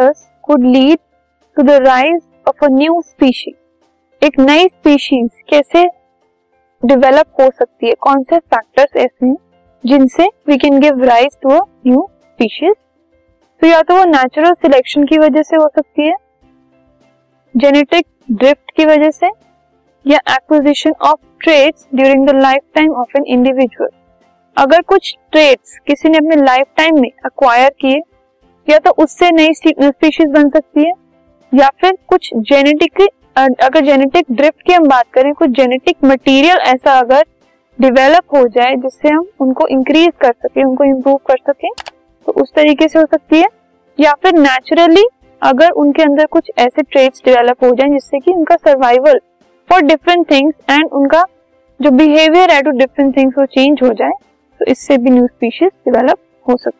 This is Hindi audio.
Factors could lead to the rise of a new species एक नई स्पीशीज कैसे डेवलप हो सकती है? कौन से फैक्टर्स ऐसे हैं जिनसे we can give rise to a new species तो या तो वो नेचुरल सिलेक्शन की वजह से हो सकती है जेनेटिक ड्रिफ्ट की वजह से, या acquisition of traits during the lifetime of an individual अगर कुछ ट्रेड्स किसी ने अपने लाइफ टाइम में अक्वायर किए या तो उससे नई स्पीशीज बन सकती है, या फिर कुछ जेनेटिक अगर जेनेटिक ड्रिफ्ट की हम बात करें, कुछ जेनेटिक मटेरियल ऐसा अगर डेवलप हो जाए, जिससे हम उनको इंक्रीज कर सके, उनको इम्प्रूव कर सके तो उस तरीके से हो सकती है। या फिर नेचुरली अगर उनके अंदर कुछ ऐसे ट्रेड्स डेवलप हो जाए, जिससे कि उनका survival for different things and उनका जो बिहेवियर है टू डिफरेंट थिंग्स वो चेंज हो जाए तो इससे भी न्यू स्पीशीज डेवलप हो सकती